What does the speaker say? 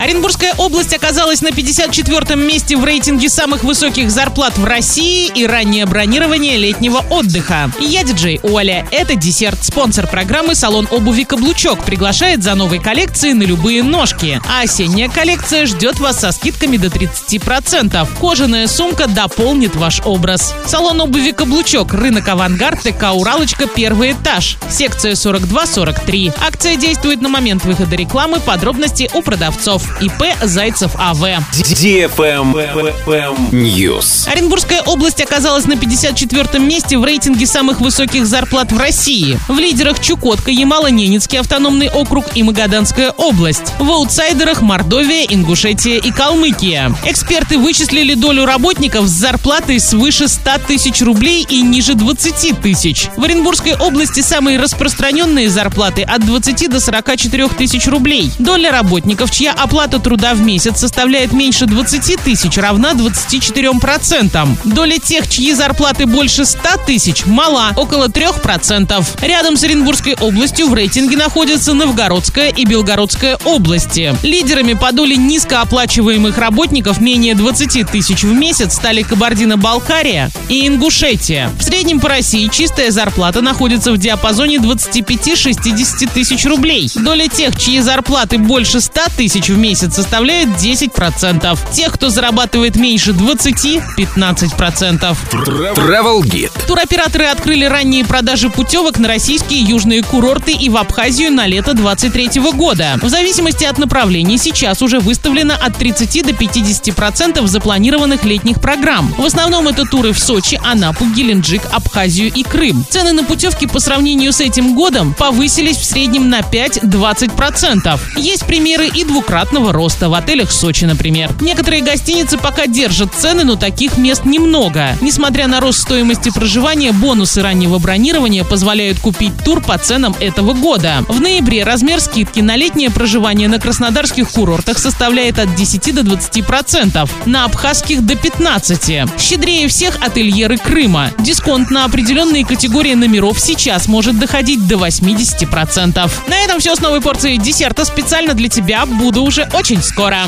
Оренбургская область оказалась на 54-м месте в рейтинге самых высоких зарплат в России и раннее бронирование летнего отдыха. Я диджей Оля. Это десерт. Спонсор программы салон обуви «Каблучок» приглашает за новой коллекцией на любые ножки. А осенняя коллекция ждет вас со скидками до 30%. Кожаная сумка дополнит ваш образ. Салон обуви «Каблучок», рынок «Авангард», ТК «Уралочка», первый этаж. Секция 42-43. Акция действует на момент выхода рекламы. Подробности у продавцов. ИП Зайцев АВ. News. Оренбургская область оказалась на 54-м месте в рейтинге самых высоких зарплат в России. В лидерах Чукотка, Ямало-Ненецкий автономный округ и Магаданская область. В аутсайдерах Мордовия, Ингушетия и Калмыкия. Эксперты вычислили долю работников с зарплатой свыше 100 тысяч рублей и ниже 20 тысяч. В Оренбургской области самые распространенные зарплаты от 20 до 44 тысяч рублей. Доля работников, чья оплата труда в месяц составляет меньше 20 тысяч, равна 24%. Доля тех, чьи зарплаты больше 100 тысяч, мала, около 3%. Рядом с Оренбургской областью в рейтинге находятся Новгородская и Белгородская области. Лидерами по доле низкооплачиваемых работников менее 20 тысяч в месяц стали Кабардино-Балкария и Ингушетия. В среднем по России чистая зарплата находится в диапазоне 25-60 тысяч рублей. Доля тех, чьи зарплаты больше 100 тысяч в месяц составляет 10%. Тех, кто зарабатывает меньше 20 – 15%. Travel Guide. Туроператоры открыли ранние продажи путевок на российские южные курорты и в Абхазию на лето 2023 года. В зависимости от направлений сейчас уже выставлено от 30 до 50% запланированных летних программ. В основном это туры в Сочи, Анапу, Геленджик, Абхазию и Крым. Цены на путевки по сравнению с этим годом повысились в среднем на 5-20%. Есть примеры и двукратного роста в отелях Сочи, например. Некоторые гостиницы пока держат цены, но таких мест немного. Несмотря на рост стоимости проживания, бонусы раннего бронирования позволяют купить тур по ценам этого года. В ноябре размер скидки на летнее проживание на краснодарских курортах составляет от 10 до 20%, на абхазских до 15%. Щедрее всех ательеры Крыма. Дисконт на определенные категории номеров сейчас может доходить до 80%. На этом все с новой порцией десерта специально для тебя. Буду уже очень скоро.